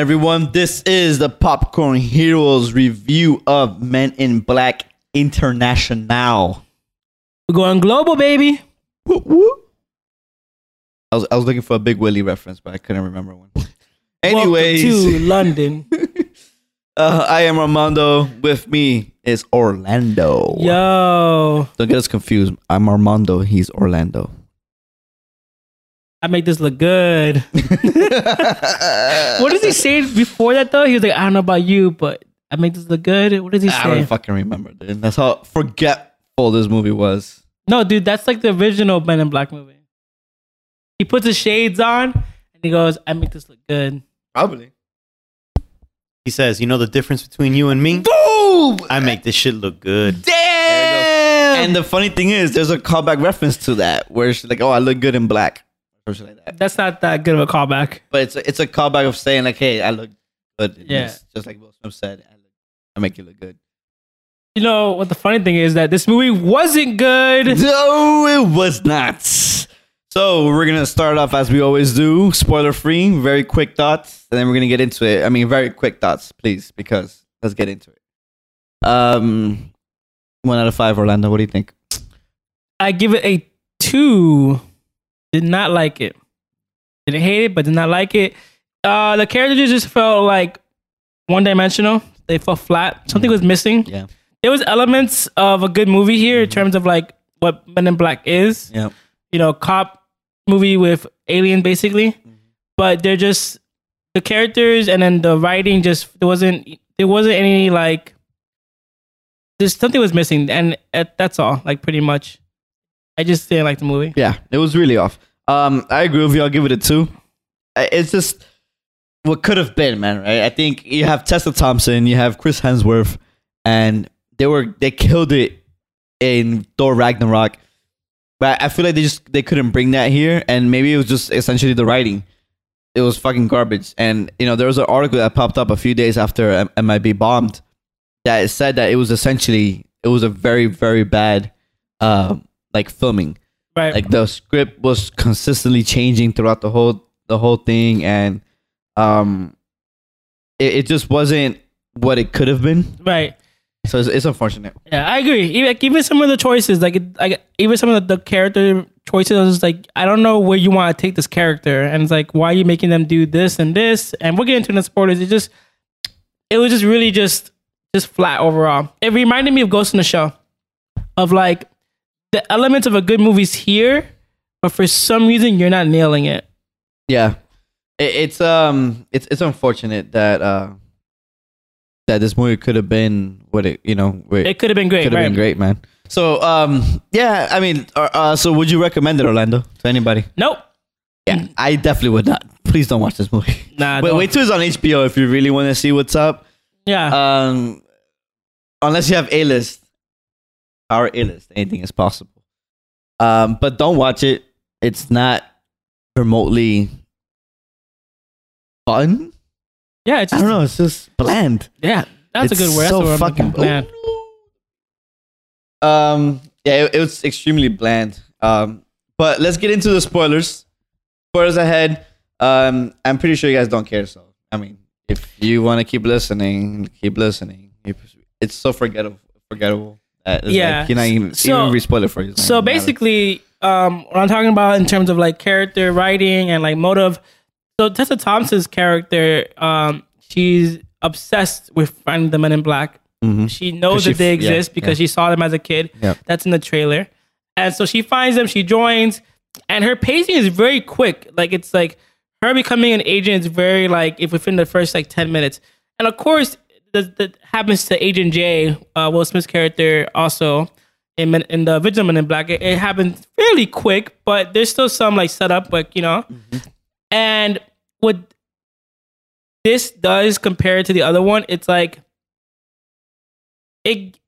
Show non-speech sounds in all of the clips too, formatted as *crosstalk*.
everyone. This is the Popcorn Heroes review of Men in Black International. We're going global, baby. Whoop, whoop. I was I was looking for a Big Willie reference, but I couldn't remember one. Anyways, Welcome to London. *laughs* uh, I am Armando. With me is Orlando. Yo, Don't get us confused. I'm Armando. He's Orlando. I make this look good. *laughs* what does he say before that though? He was like, I don't know about you, but I make this look good. What does he say? I don't fucking remember, dude. That's how forgetful this movie was. No, dude, that's like the original Men in Black movie. He puts his shades on and he goes, I make this look good. Probably. He says, "You know the difference between you and me? Boom! I make this shit look good." Damn! And the funny thing is, there's a callback reference to that where she's like, "Oh, I look good in black," or something like that. That's not that good of a callback. But it's a, it's a callback of saying like, "Hey, I look good." Yeah. this." just like Will Smith said, I, look, "I make you look good." You know what the funny thing is that this movie wasn't good. No, it was not. So we're gonna start off as we always do, spoiler free, very quick thoughts, and then we're gonna get into it. I mean, very quick thoughts, please, because let's get into it. Um, one out of five, Orlando. What do you think? I give it a two. Did not like it. Didn't hate it, but did not like it. Uh, the characters just felt like one dimensional. They felt flat. Something was missing. Yeah, There was elements of a good movie here in terms of like what Men in Black is. yeah, You know, cop movie with alien basically. But they're just the characters and then the writing just there wasn't there wasn't any like there's something was missing and uh, that's all like pretty much. I just didn't like the movie. yeah. It was really off. Um, I agree with you. I'll give it a two. It's just what could have been, man. Right? I think you have Tessa Thompson, you have Chris Hemsworth, and they were they killed it in Thor Ragnarok. But I feel like they just they couldn't bring that here, and maybe it was just essentially the writing. It was fucking garbage, and you know there was an article that popped up a few days after MIB bombed that said that it was essentially it was a very very bad uh, like filming Right. like the script was consistently changing throughout the whole the whole thing and um it, it just wasn't what it could have been right. so it's, it's unfortunate Yeah, I agree. Even, like, even some of the choices, like, it- like even some of the, the character choices, I was like, I don't know where you want to take this character, and it's like, why are you making them do this and this? And we'll get into the spoilers. It just, it was just really just, just flat overall. It reminded me of Ghost in the Shell, of like the elements of a good movie's here, but for some reason you're not nailing it. yeah it, it's um it's it's unfortunate that uh that this movie could have been what it you know what It could have been great, could have right? been great man so um yeah i mean uh, uh so would you recommend it orlando to anybody Nope. yeah i definitely would not please don't watch this movie Nah. *laughs* wait wait till it's on hbo if you really want to see what's up Yeah. um, unless you have A list, our illest. anything is possible. Um, but don't watch it. It's not remotely fun. yeah. It's I just, don't know. It's just bland. Yeah. That's It's a good word. That's So the fucking. Bland. Um, yeah, it, it was extremely bland. Um, but let's get into the spoilers. Spoilers ahead. Um, I'm pretty sure you guys don't care. So I mean, if you want to keep listening, keep listening. It's so forgettable. Forgettable. That it's Yeah. like, you're not even, So- even re-spoil it for you. So basically, um, what I'm talking about in terms of like character writing and like motive. So Tessa Thompson's character, um, she's obsessed with finding the Men in Black. Mhm. She knows 'Cause she that they f- yeah, exist because she saw them as a kid. Yeah. That's in the trailer. And so she finds them, she joins, and her pacing is very quick. Like it's like her becoming an agent is very like if within the first like 10 minutes. And of course, that, that happens to Agent J, uh, Will Smith's character also in, in the original Men in Black. It, it happened fairly quick, but there's still some like setup, like, you know. And what this does compared to the other one, it's like it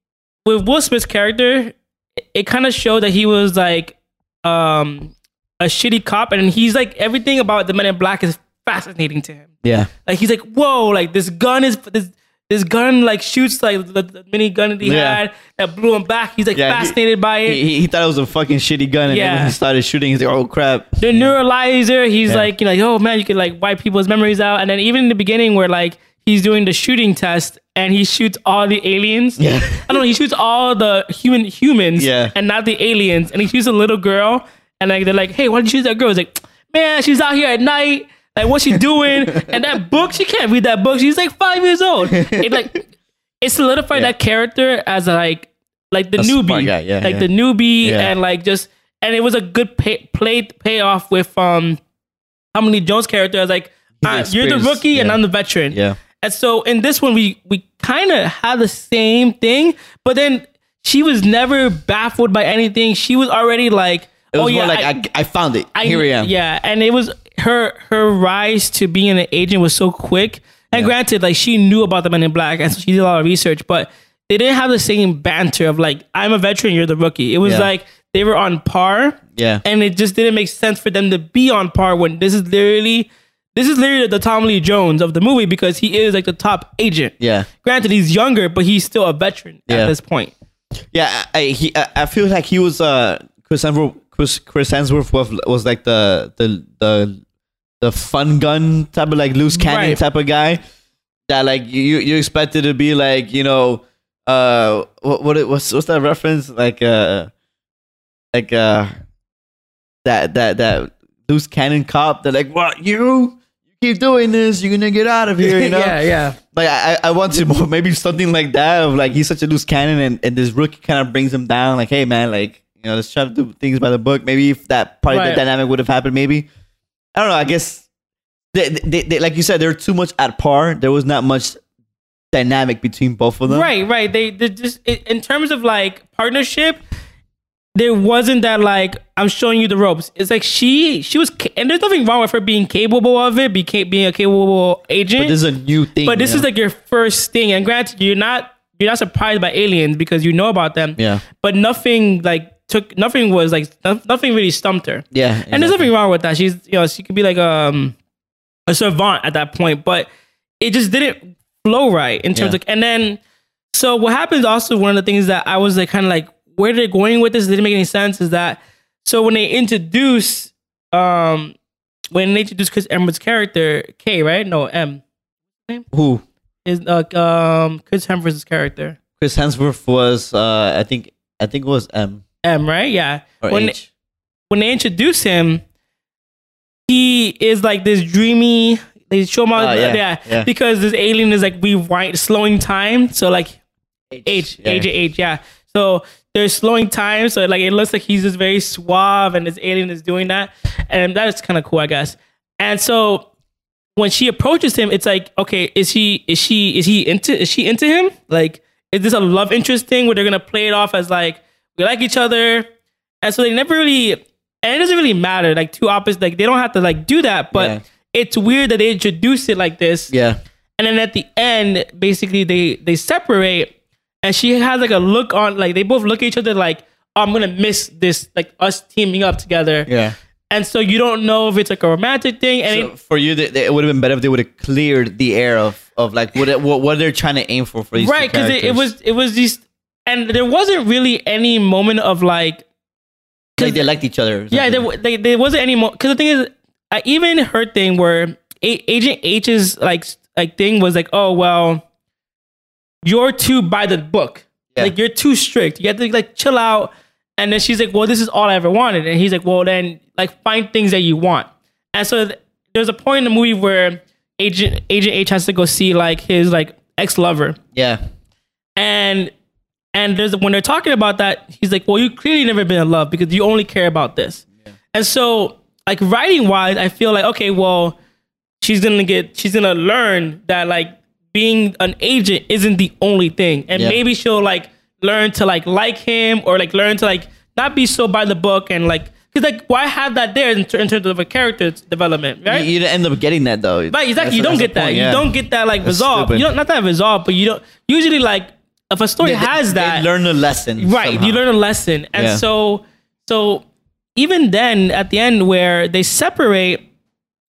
with Will Smith's character, it, it kind of showed that he was like um a shitty cop, and he's like everything about the Men in Black is fascinating to him. yeah, Like he's like, whoa, like this gun is this this gun like shoots like the, the mini gun that he Yeah. had that blew him back. He's like Yeah, he- fascinated by it. He, he thought it was a fucking shitty gun, and then Yeah. when he started shooting, he's like, "Oh crap!" the neuralizer, he's Yeah. like, you know, like, oh man, you could like wipe people's memories out. And then even in the beginning where like he's doing the shooting test and he shoots all the aliens. Yeah. I don't know, he shoots all the human humans Yeah. and not the aliens. And he shoots a little girl and like they're like, hey, why did you shoot that girl? He's like, man, she's out here at night. Like, what's she doing? *laughs* and that book, she can't read that book. She's like five years old. It like it solidified Yeah. that character as like like the A newbie, guy, yeah, like yeah. the newbie, Yeah. and like just and it was a good pay, play payoff with um Tommy Lee Jones character as like uh, you're the rookie and. I'm the veteran. Yeah, And so in this one, we we kind of had the same thing, but then she was never baffled by anything. She was already like, it was oh yeah, more like I, I, found it. Here I am. Yeah, and it was her her rise to being an agent was so quick. And Yeah. granted, like she knew about the Men in Black, and so she did a lot of research, but they didn't have the same banter of like, I'm a veteran, you're the rookie. It was Yeah. like they were on par. Yeah. And it just didn't make sense for them to be on par when this is literally this is literally the Tommy Lee Jones of the movie because he is like the top agent. Yeah. Granted, he's younger, but he's still a veteran Yeah. at this point. Yeah, I, he, I, I feel like he was uh Chris Hemsworth. Chris, Chris Hemsworth was, was like the the the the fun gun type of like loose cannon Right. type of guy that like you you expected to be like you know uh what what it, what's what's that reference like uh like uh that that that loose cannon cop they're like what you you keep doing this you're gonna get out of here you *laughs* know yeah, yeah. like I, I want to more *laughs* maybe something like that of like he's such a loose cannon and, and this rookie kind of brings him down like hey man like you know let's try to do things by the book maybe if that part of Right. the dynamic would have happened maybe I don't know I guess they, they, they, like you said they were too much at par there was not much dynamic between both of them Right, right. They, they just in terms of like partnership, there wasn't that like I'm showing you the ropes. It's like she she was and there's nothing wrong with her being capable of it, be, being a capable agent. but this is a new thing But this you is like your first thing, and granted, you're not you're not surprised by aliens because you know about them. Yeah. But nothing like took nothing was like nothing really stumped her. yeah And there's nothing wrong with that. She's you know she could be like um a savant at that point, but it just didn't flow right in terms Yeah. of. And then so what happens also one of the things that I was like kind of like where they're going with this didn't make any sense is that so when they introduce um when they introduce Chris Evans' character K right no M who is uh, um Chris Hemsworth's character Chris Hemsworth was uh I think I think it was M M right yeah or when H when they introduce him, he is like this dreamy. They show him, Oh, yeah, yeah, yeah. because this alien is like rewind, slowing time. So like H, yeah. H, H, yeah. So they're slowing time, so like it looks like he's just very suave, and this alien is doing that, and that is kind of cool, I guess. And so when she approaches him, it's like, okay, is he is she is he into is she into him? Like, is this a love interest thing where they're gonna play it off as like we like each other? And so they never really, and it doesn't really matter. Like two opposites, like they don't have to like do that, but Yeah. it's weird that they introduce it like this. yeah And then at the end, basically they they separate, and she has like a look on, like they both look at each other like, oh, I'm gonna miss this, like us teaming up together. yeah And so you don't know if it's like a romantic thing, and So for you, it would have been better if they would have cleared the air of, of like what, what what they're trying to aim for for these right because it, it was it was these, and there wasn't really any moment of like, like they liked each other. yeah, there, wa- there wasn't any more. Because the thing is, I even her thing where A- Agent H's like like thing was like, oh well, you're too by the book. Yeah. Like you're too strict. You have to like chill out. And then she's like, well, this is all I ever wanted. And he's like, well, then like find things that you want. And so th- there's a point in the movie where Agent Agent H has to go see like his like ex lover yeah, and and there's when they're talking about that he's like well you clearly never been in love because you only care about this and so like writing wise i feel like okay well she's gonna get she's gonna learn that like being an agent isn't the only thing and Yeah. maybe she'll like learn to like like him or like learn to like not be so by the book and like because like why have that there in, ter- in terms of a character development right you, you end up getting that though. Right, exactly. That's- you don't get that. point, You don't get that like That's resolved. stupid. You don't not that resolved, but you don't usually like if a story They- has they that learn a lesson. right, somehow. you learn a lesson. And Yeah. so so even then at the end where they separate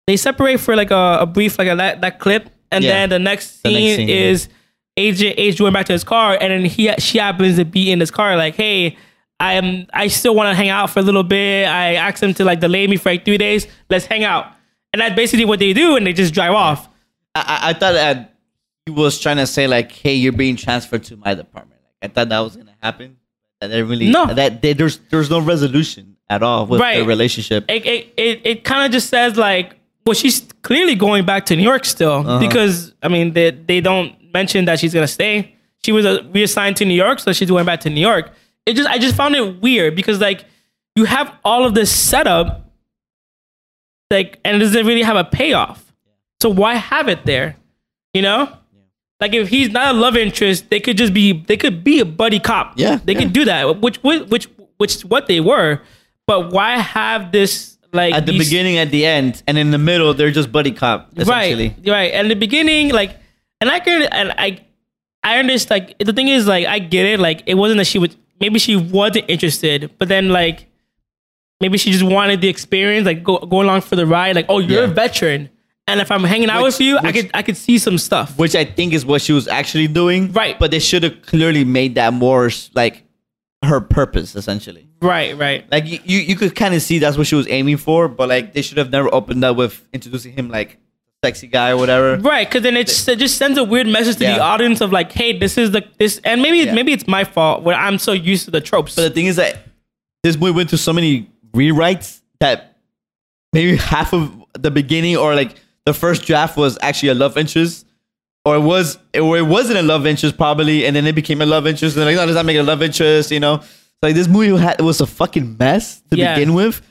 they separate for like a, a brief like a, that, that clip and Yeah. then the next The scene, next scene, yeah. is Agent H going back to his car, and then he she happens to be in his car, like, hey, I am I still want to hang out for a little bit. I asked him to like delay me for like three days. Let's hang out, and that's basically what they do, and they just drive off. I, I- I thought that he was trying to say like, "Hey, you're being transferred to my department." Like, I thought that was gonna happen. And they really No. that they, there's there's no resolution at all with Right. the relationship. It it it, it kind of just says like, well, she's clearly going back to New York still because I mean they they don't mention that she's gonna stay. She was uh, reassigned to New York, so she's going back to New York. It just I just found it weird because like you have all of this setup, like and it doesn't really have a payoff. So why have it there? You know. Like if he's not a love interest, they could just be they could be a buddy cop. Yeah, they yeah. could do that, which which which which is what they were. But why have this like At the these- beginning, at the end, and in the middle, they're just buddy cop essentially. right, right? And the beginning, like, and I can and I I understand. Like the thing is, like, I get it. Like it wasn't that she would maybe she wasn't interested, but then like maybe she just wanted the experience, like go go along for the ride. Like, oh, you're a veteran, and if I'm hanging out Which- with you, I could I could see some stuff. Which I think is what she was actually doing. Right. But they should have clearly made that more like her purpose essentially. Right, right. Like you, you, you could kind of see that's what she was aiming for, but like they should have never opened up with introducing him like sexy guy or whatever. Right, because then it just, it just sends a weird message to the audience of like, hey, this is the this, and maybe Yeah. maybe it's my fault where I'm so used to the tropes. But the thing is that this movie went through so many rewrites that maybe half of the beginning or like the first draft was actually a love interest, or it was or it wasn't a love interest probably, and then it became a love interest. And like, no, does that make it a love interest? You know, so like this movie had, was a fucking mess to Yeah. begin with.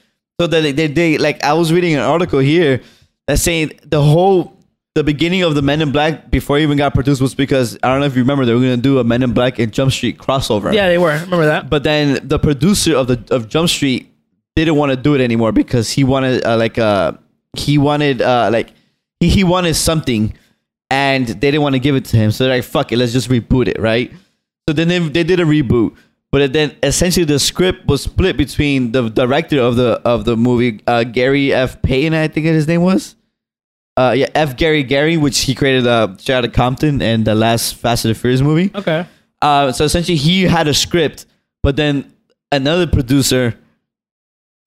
So that they, they, they like I was reading an article here that's saying the whole the beginning of the Men in Black before it even got produced was because I don't know if you remember they were gonna do a Men in Black and Jump Street crossover. yeah, they were. Remember that? But then the producer of the of Jump Street didn't want to do it anymore because he wanted uh, like uh he wanted uh like he, he wanted something and they didn't want to give it to him. So they're like, fuck it, let's just reboot it, right? So then they, they did a reboot. But then essentially the script was split between the director of the of the movie, uh, Gary F. Payton, I think his name was. Uh, yeah, F. Gary Gary, which he created uh, Outta Compton and the last Fast and the Furious movie. Okay. Uh, so essentially, he had a script, but then another producer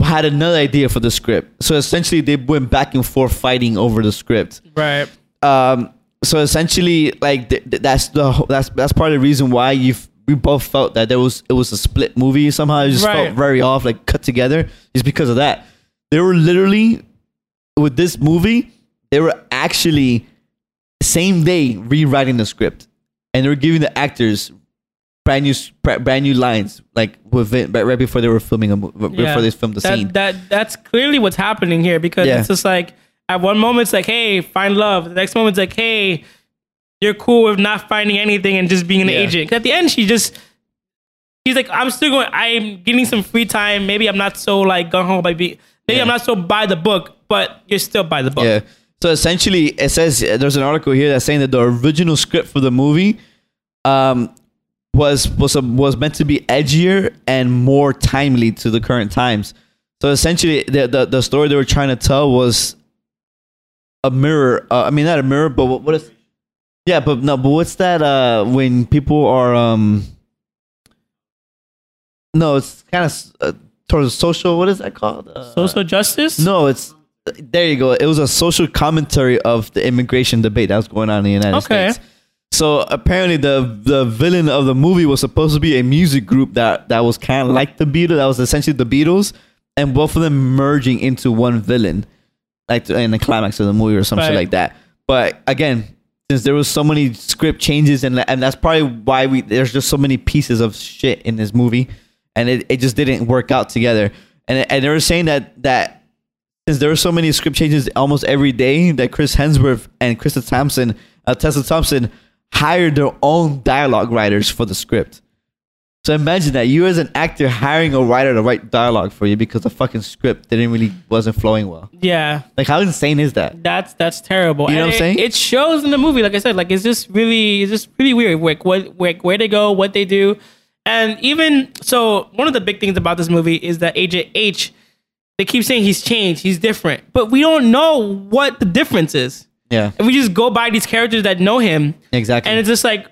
had another idea for the script. So essentially, they went back and forth fighting over the script. Right. Um, so essentially, like th- th- that's the that's that's part of the reason why you we both felt that there was it was a split movie somehow. It just Right. felt very off, like cut together, just because of that. They were literally with this movie. They were actually same day rewriting the script, and they were giving the actors brand new brand new lines, like within right right before they were filming a movie, Yeah. before they filmed the that, scene. That that's clearly what's happening here because Yeah. it's just like at one moment it's like, hey, find love. The next moment it's like, hey, you're cool with not finding anything and just being an Yeah. agent. At the end, she just she's like, I'm still going. I'm getting some free time. Maybe I'm not so like gung ho by be. Maybe Yeah. I'm not so by the book, but you're still by the book. Yeah. So essentially, it says there's an article here that's saying that the original script for the movie um, was was a, was meant to be edgier and more timely to the current times. So essentially, the the, the story they were trying to tell was a mirror. Uh, I mean, not a mirror, but what, what is? Yeah, but no, but what's that? Uh, when people are um, no, it's kind of uh, towards social. What is that called? Uh, Social justice. no, it's there. You go. It was a social commentary of the immigration debate that was going on in the United Okay. States. So apparently, the the villain of the movie was supposed to be a music group that that was kind of like the Beatles. That was essentially the Beatles, and both of them merging into one villain, like in the climax of the movie or something Right. like that. But again, since there was so many script changes and and that's probably why we there's just so many pieces of shit in this movie, and it, it just didn't work out together. And and they were saying that that since there were so many script changes almost every day that Chris Hemsworth and Krista Thompson, uh, Tessa Thompson hired their own dialogue writers for the script. So imagine that you as an actor hiring a writer to write dialogue for you because the fucking script didn't really wasn't flowing well. Yeah. Like how insane is that? That's that's terrible. You know And what I'm it- saying? It shows in the movie, like I said, like it's just really, it's just really weird. Like what, like where they go, what they do, and even so, one of the big things about this movie is that Agent H, they keep saying he's changed, he's different, but we don't know what the difference is. Yeah, And we just go by these characters that know him, exactly. and it's just like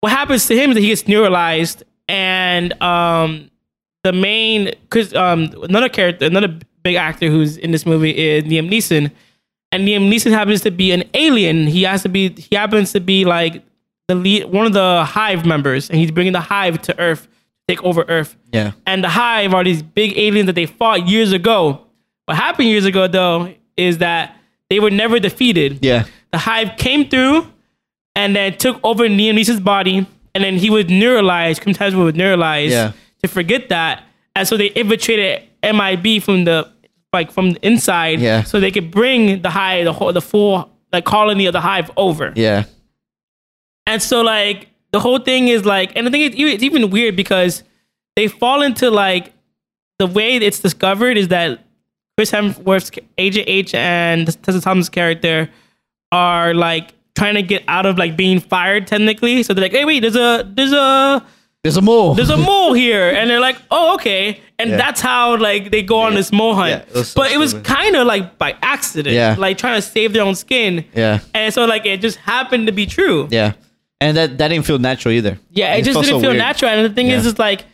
what happens to him is that he gets neuralized, and um, the main because um, another character, another big actor who's in this movie is Liam Neeson, and Liam Neeson happens to be an alien. He has to be. He happens to be like the lead, one of the Hive members, and he's bringing the Hive to Earth, to take over Earth. Yeah. And the Hive are these big aliens that they fought years ago. What happened years ago, though, is that they were never defeated. Yeah. The Hive came through and then took over Liam Neeson's body, and then he was neuralized. Kumtaz was neuralized Yeah. to forget that, and so they infiltrated MIB from the like from the inside, Yeah. so they could bring the Hive, the whole, the full like colony of the Hive over. Yeah. And so like the whole thing is like, and I think it's even, it's even weird because they fall into like the way it's discovered is that Chris Hemsworth's Agent H and Tessa Thompson's character are like trying to get out of like being fired technically. So they're like, hey, wait, there's a there's a There's a mole. there's a mole here, and they're like, oh, okay, and Yeah. that's how like they go on this mole hunt. Yeah, it so but it was kind of like by accident, Yeah. like trying to save their own skin. yeah. And so like it just happened to be true. Yeah. And that, that didn't feel natural either. Yeah, it just didn't so feel weird. natural. And the thing is, Yeah. is like,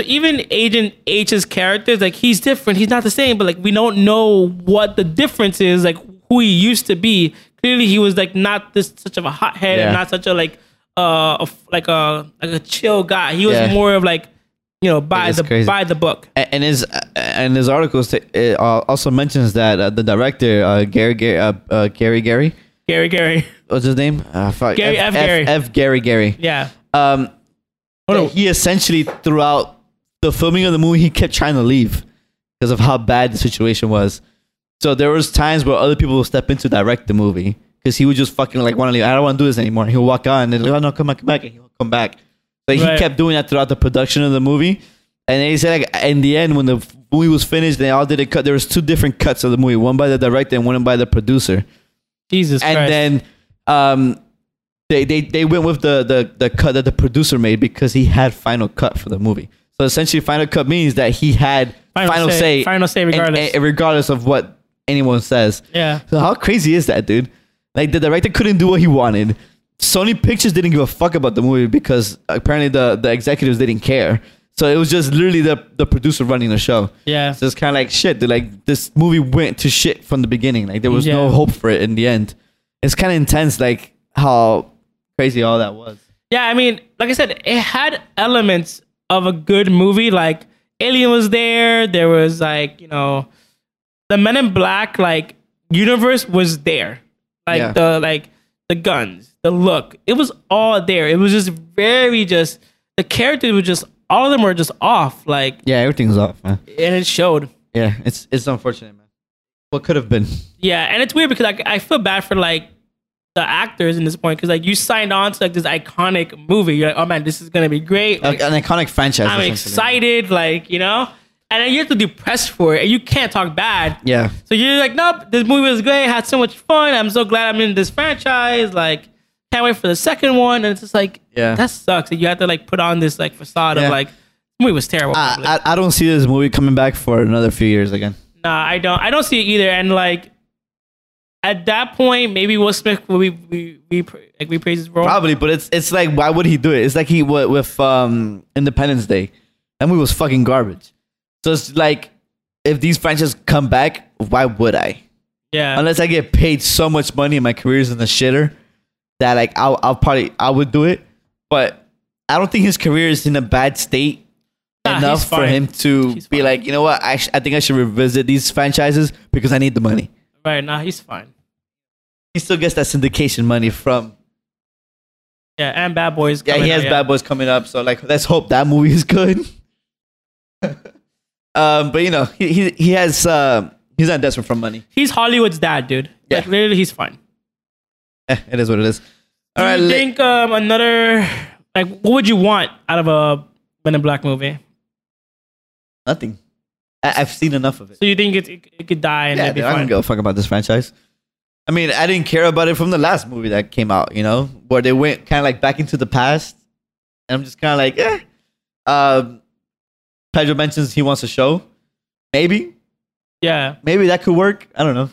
so even Agent H's characters, like he's different. He's not the same, but like we don't know what the difference is, like who he used to be. Clearly, he was like not this such of a hothead Yeah. and not such a like uh a, like a like a chill guy. He was Yeah. more of like you know by the crazy. by the book. And his and his articles t- uh, also mentions that uh, the director uh, Gary Gary uh, uh, Gary Gary Gary Gary, what's his name uh, fuck, Gary F. Gary. F Gary Gary yeah. um Oh, no. he essentially throughout the filming of the movie he kept trying to leave because of how bad the situation was. So there was times where other people would step in to direct the movie because he would just fucking like want to leave. I don't want to do this anymore. He'll walk on and they're like oh no come back come back and he'll come back. But he kept doing that throughout the production of the movie. And then he said like in the end when the movie was finished they all did a cut. There was two different cuts of the movie one by the director and one by the producer. Jesus and Christ. then um they, they they went with the, the the cut that the producer made because he had final cut for the movie so essentially final cut means that he had Final final, say- say, final say regardless. and regardless of what anyone says yeah. so how crazy is that dude like the director couldn't do what he wanted sony pictures didn't give a fuck about the movie because apparently the the executives didn't care so it was just literally the the producer running the show Yeah. so it's kind of like shit. Dude, like this movie went to shit from the beginning. Like there was no hope for it in the end. It's kind of intense, like how crazy all that was. Yeah, I mean, like I said, it had elements of a good movie. Like Alien was there. There was like you know, the Men in Black like universe was there. Like Yeah. the like the guns, the look, it was all there. It was just very just the characters were just all of them were just off. Like Yeah, everything's off, man. and it showed. Yeah, it's it's unfortunate, man. What could have been? Yeah, and it's weird because like I feel bad for like the actors in this point because like you signed on to like this iconic movie. You're like, oh man, this is gonna be great. Like, Like, an iconic franchise. I'm excited, like you know, and then you have to do press for it, and you can't talk bad. Yeah, So you're like, nope, this movie was great, had so much fun. I'm so glad I'm in this franchise. Like, can't wait for the second one. And it's just like, Yeah. that sucks. that You have to like put on this like facade Yeah. of like, the movie was terrible. I. I I don't see this movie coming back for another few years again. nah, I don't. I don't see it either. And like, at that point, maybe Will Smith will be we we like reprise his role. Probably, but it's it's like why would he do it? It's like he would with um Independence Day. That movie was fucking garbage. So it's like if these franchises come back, why would I? Yeah, unless I get paid so much money and my career's in the shitter that like I'll, I'll probably I would do it, but I don't think his career is in a bad state Nah, enough for him to He's be fine. like, you know what, I, sh- I think I should revisit these franchises because I need the money. Right. now, he's fine. He still gets that syndication money from Yeah, and Bad Boys. yeah. He has yeah. Bad Boys coming up, so like let's hope that movie is good. *laughs* um, but you know he he, he has uh, he's not desperate for money. He's Hollywood's dad, dude. Yeah. Like literally, he's fine. Eh, it is what it is. Do All right, you think um, another like what would you want out of a Men in Black movie? nothing. I, I've seen enough of it. So you think it, it, it could die and Yeah, be dude, I don't give a fuck about this franchise. I mean, I didn't care about it from the last movie that came out, you know, where they went kind of like back into the past. And I'm just kind of like, eh. Um, Pedro mentions he wants a show. Maybe, Yeah, maybe that could work. I don't know.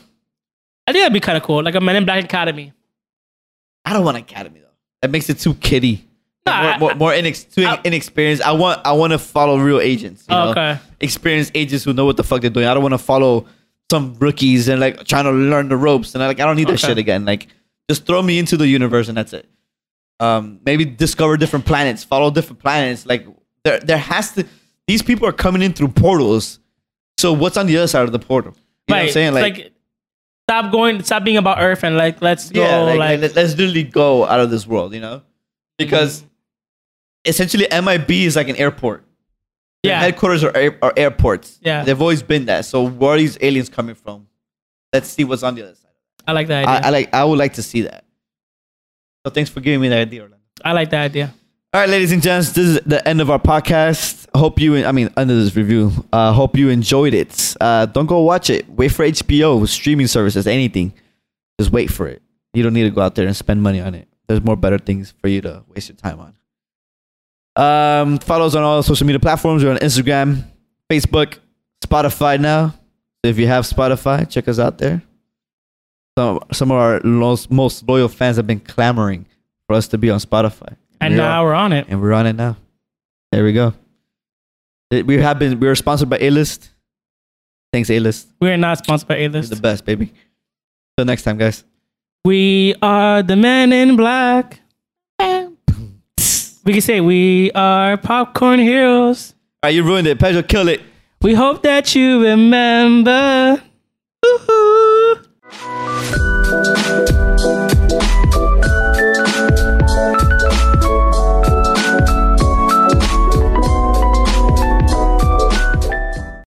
I think that'd be kind of cool, like a Men in Black Academy. I don't want Academy though. That makes it too kiddie. More, more, more inex- I- inexperienced. I want I want to follow real agents. You know? Okay. Experienced agents who know what the fuck they're doing. I don't want to follow some rookies and like trying to learn the ropes. And I like I don't need that Okay. shit again. Like just throw me into the universe and that's it. Um, maybe discover different planets, follow different planets. Like there there has to these people are coming in through portals. So what's on the other side of the portal? You know what I'm saying? It's like, stop going, stop being about Earth, and like let's go. yeah, like, like, like, let's literally go out of this world, you know? Because essentially MIB is like an airport. Their yeah, headquarters are, air, are airports. Yeah. They've always been that. So where are these aliens coming from? Let's see what's on the other side. I like that I, idea. I like I would like to see that. So thanks for giving me that idea, Orlando. I like that idea. All right, ladies and gents, this is the end of our podcast. Hope you, I mean, under this review, uh, hope you enjoyed it. Uh, don't go watch it. Wait for HBO, streaming services, anything. Just wait for it. You don't need to go out there and spend money on it. There's more better things for you to waste your time on. Um, follow us on all social media platforms. We're on Instagram, Facebook, Spotify now. So if you have Spotify, check us out there. Some, some of our most, most loyal fans have been clamoring for us to be on Spotify. And We are now we're on it. and we're on it now. There we go. It- We have been. We are sponsored by A List. Thanks, A List. We're not sponsored by A You're List. the best, baby. Till next time, guys. We are the men in black. We can say we are popcorn heroes. All right, you ruined it. Pedro, kill it. We hope that you remember. Woo-hoo.